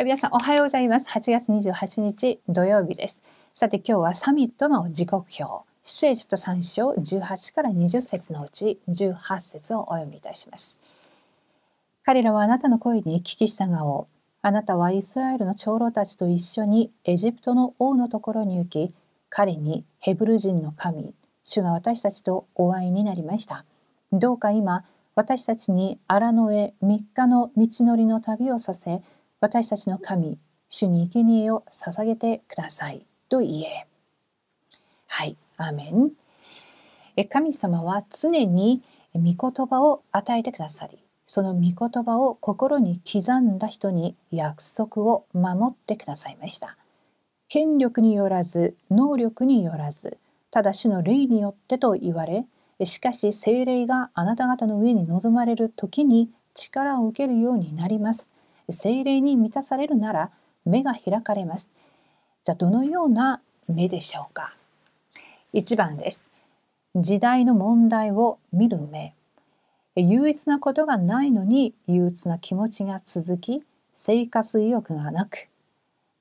はい、皆さんおはようございます。8月28日土曜日です。さて今日はサミットの時刻表、出エジプト3章18から20節のうち18節をお読みいたします。彼らはあなたの声に聞き従おう。あなたはイスラエルの長老たちと一緒にエジプトの王のところに行き、彼にヘブル人の神、主が私たちとお会いになりました。どうか今、私たちに荒野へ3日の道のりの旅をさせ、私たちの神、主に生贄を捧げてください。と言え。はい、アーメン。神様は常に御言葉を与えてくださり、その御言葉を心に刻んだ人に約束を守ってくださいました。権力によらず、能力によらず、ただ主の霊によってと言われ、しかし精霊があなた方の上に臨まれる時に力を受けるようになります。精霊に満たされるなら目が開かれます。じゃあどのような目でしょうか？1番です。時代の問題を見る目。憂鬱なことがないのに憂鬱な気持ちが続き生活意欲がなく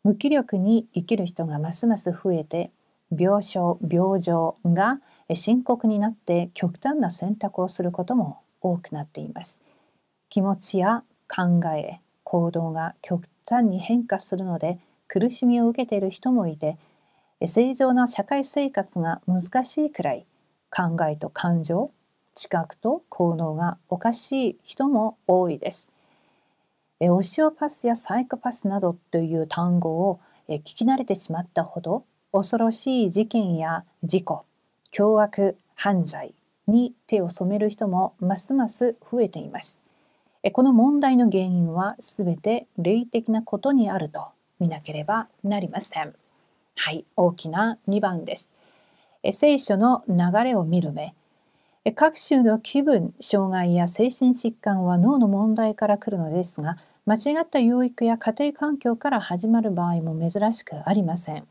無気力に生きる人がますます増えて病床病状が深刻になって極端な選択をすることも多くなっています気持ちや考え行動が極端に変化するので苦しみを受けている人もいて正常な社会生活が難しいくらい考えと感情知覚と行動がおかしい人も多いです。オシオパスやサイコパスなどという単語を聞き慣れてしまったほど恐ろしい事件や事故、凶悪、犯罪に手を染める人もますます増えています。この問題の原因はすべて霊的なことにあると見なければなりません。はい、大きな2番です。聖書の流れを見る目、各種の気分障害や精神疾患は脳の問題から来るのですが間違った養育や家庭環境から始まる場合も珍しくありません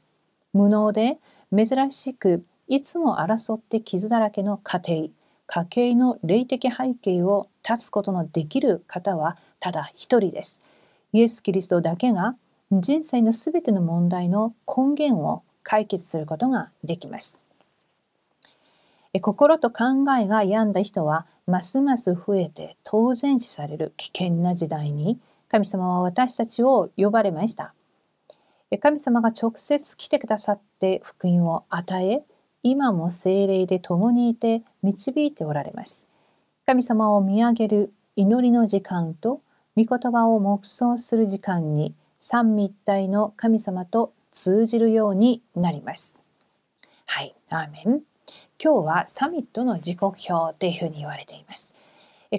無能で珍しくいつも争って傷だらけの家庭家計の霊的背景を断つことのできる方はただ一人ですイエス・キリストだけが人生のすべての問題の根源を解決することができます心と考えが病んだ人はますます増えて当然視される危険な時代に神様は私たちを呼ばれました。神様が直接来てくださって福音を与え今も精霊で共にいて導いておられます。神様を見上げる祈りの時間と御言葉を黙想する時間に三位一体の神様と通じるようになります。はい、アーメン。今日はサミットの時刻表というふうに言われています。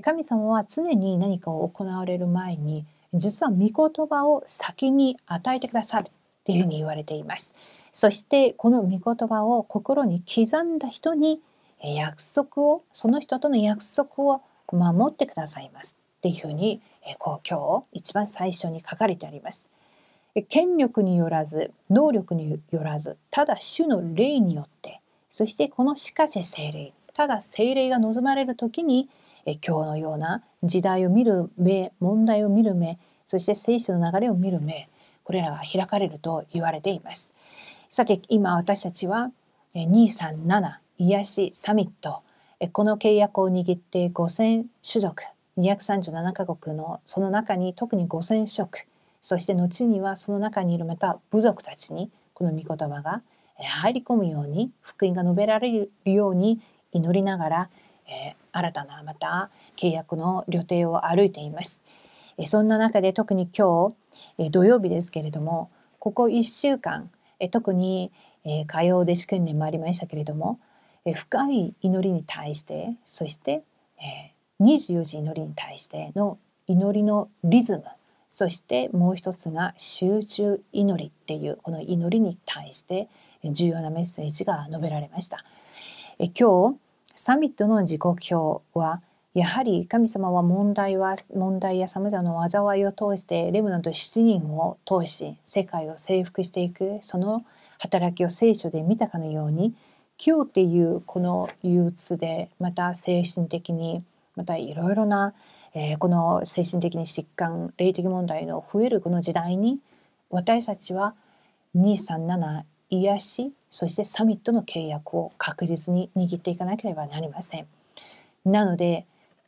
神様は常に何かを行われる前に実は御言葉を先に与えてくださるというふうに言われています。そしてこの御言葉を心に刻んだ人に約束をその人との約束を守ってくださいますっていうふうにこう今日一番最初に書かれてあります。権力によらず能力によらずただ主の霊によってそしてこのしかし精霊ただ精霊が望まれる時にえ今日のような時代を見る目問題を見る目そして聖書の流れを見る目これらが開かれると言われています。さて今私たちは237癒しサミット。この契約を握って5000種族。237カ国のその中に特に5000食そして後にはその中にいるまた部族たちにこの御言葉が入り込むように福音が述べられるように祈りながら、え、新たなまた契約の旅程を歩いています。えそんな中で特に今日、え土曜日ですけれどもここ1週間、え特に、え火曜弟子訓練もありましたけれども、深い祈りに対してそして、24時祈りに対しての祈りのリズムそしてもう一つが集中祈りっていうこの祈りに対して重要なメッセージが述べられました。今日サミットの時刻表はやはり神様は問題は問題やさまざまな災いを通してレムナント7人を通し世界を征服していくその働きを聖書で見たかのように今日っていうこの憂鬱でまた精神的にまたいろいろなえー、この精神的に疾患霊的問題の増えるこの時代に私たちは237癒しそしてサミットの契約を確実に握っていかなければなりません。なので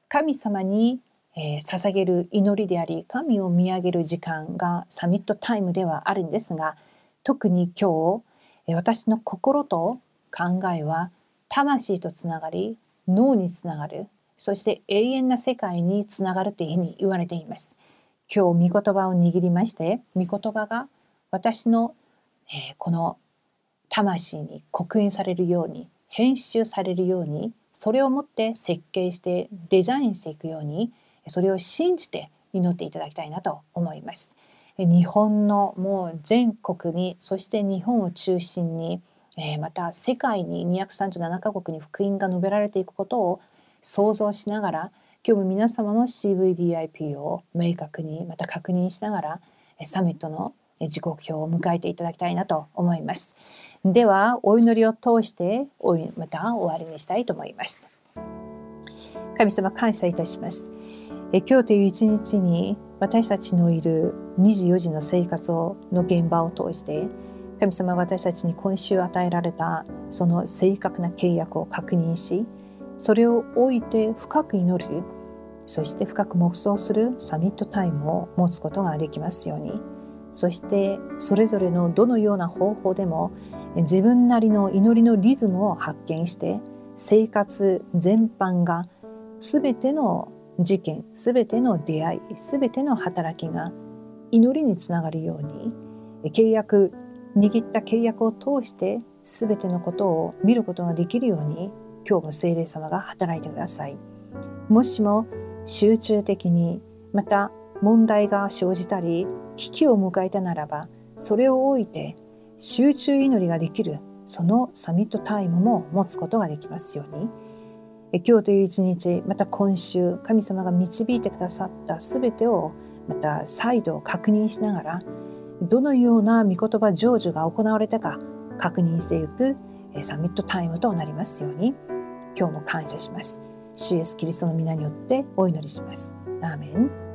神様に、えー、捧げる祈りであり神を見上げる時間がサミットタイムではあるんですが特に今日私の心と考えは魂とつながり脳につながるそして永遠な世界につながるというふうに言われています。今日御言葉を握りまして御言葉が私の、えー、この魂に刻印されるように編集されるようにそれをもって設計してデザインしていくようにそれを信じて祈っていただきたいなと思います。日本のもう全国にそして日本を中心にまた世界に237カ国に福音が述べられていくことを想像しながら今日も皆様の CVDIP を明確にまた確認しながらサミットの時刻表を迎えていただきたいなと思います。ではお祈りを通してまた終わりにしたいと思います。神様感謝いたします。え今日という一日に私たちのいる24時の生活をの現場を通して神様が私たちに今週与えられたその正確な契約を確認しそれを置いて深く祈るそして深く黙想するサミットタイムを持つことができますように。そしてそれぞれのどのような方法でも自分なりの祈りのリズムを発見して生活全般が全ての事件全ての出会い全ての働きが祈りにつながるように契約握った契約を通して全てのことを見ることができるように今日も聖霊様が働いてください。もしも集中的にまた問題が生じたり危機を迎えたならばそれを置いて集中祈りができるそのサミットタイムも持つことができますように今日という一日また今週神様が導いてくださった全てをまた再度確認しながらどのような御言葉成就が行われたか確認していくサミットタイムとなりますように今日も感謝します。主イエスキリストの皆によってお祈りします。アーメン